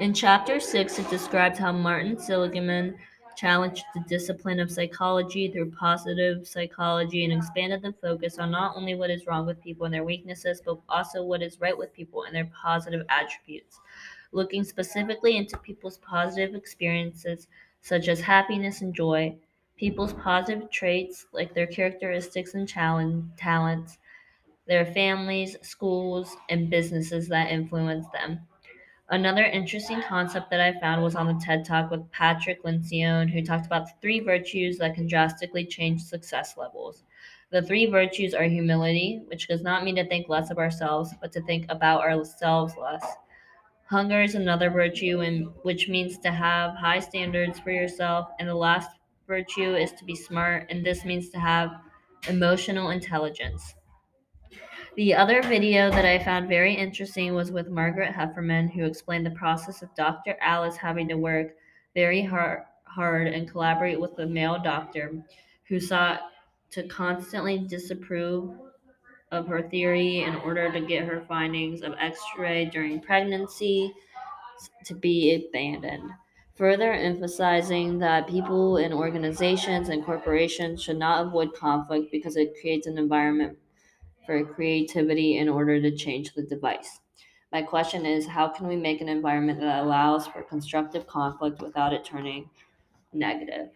In chapter 6, it describes how Martin Seligman challenged the discipline of psychology through positive psychology and expanded the focus on not only what is wrong with people and their weaknesses, but also what is right with people and their positive attributes. Looking specifically into people's positive experiences, such as happiness and joy, people's positive traits, like their characteristics and talents, their families, schools, and businesses that influence them. Another interesting concept that I found was on the TED Talk with Patrick Lencioni, who talked about the three virtues that can drastically change success levels. The three virtues are humility, which does not mean to think less of ourselves, but to think about ourselves less. Hunger is another virtue, in, which means to have high standards for yourself. And the last virtue is to be smart, and this means to have emotional intelligence. The other video that I found very interesting was with Margaret Heffernan, who explained the process of Dr. Alice having to work very hard, hard and collaborate with a male doctor who sought to constantly disapprove of her theory in order to get her findings of x ray during pregnancy to be abandoned. Further emphasizing that people in organizations and corporations should not avoid conflict because it creates an environment for creativity in order to change the device. My question is how can we make an environment that allows for constructive conflict without it turning negative?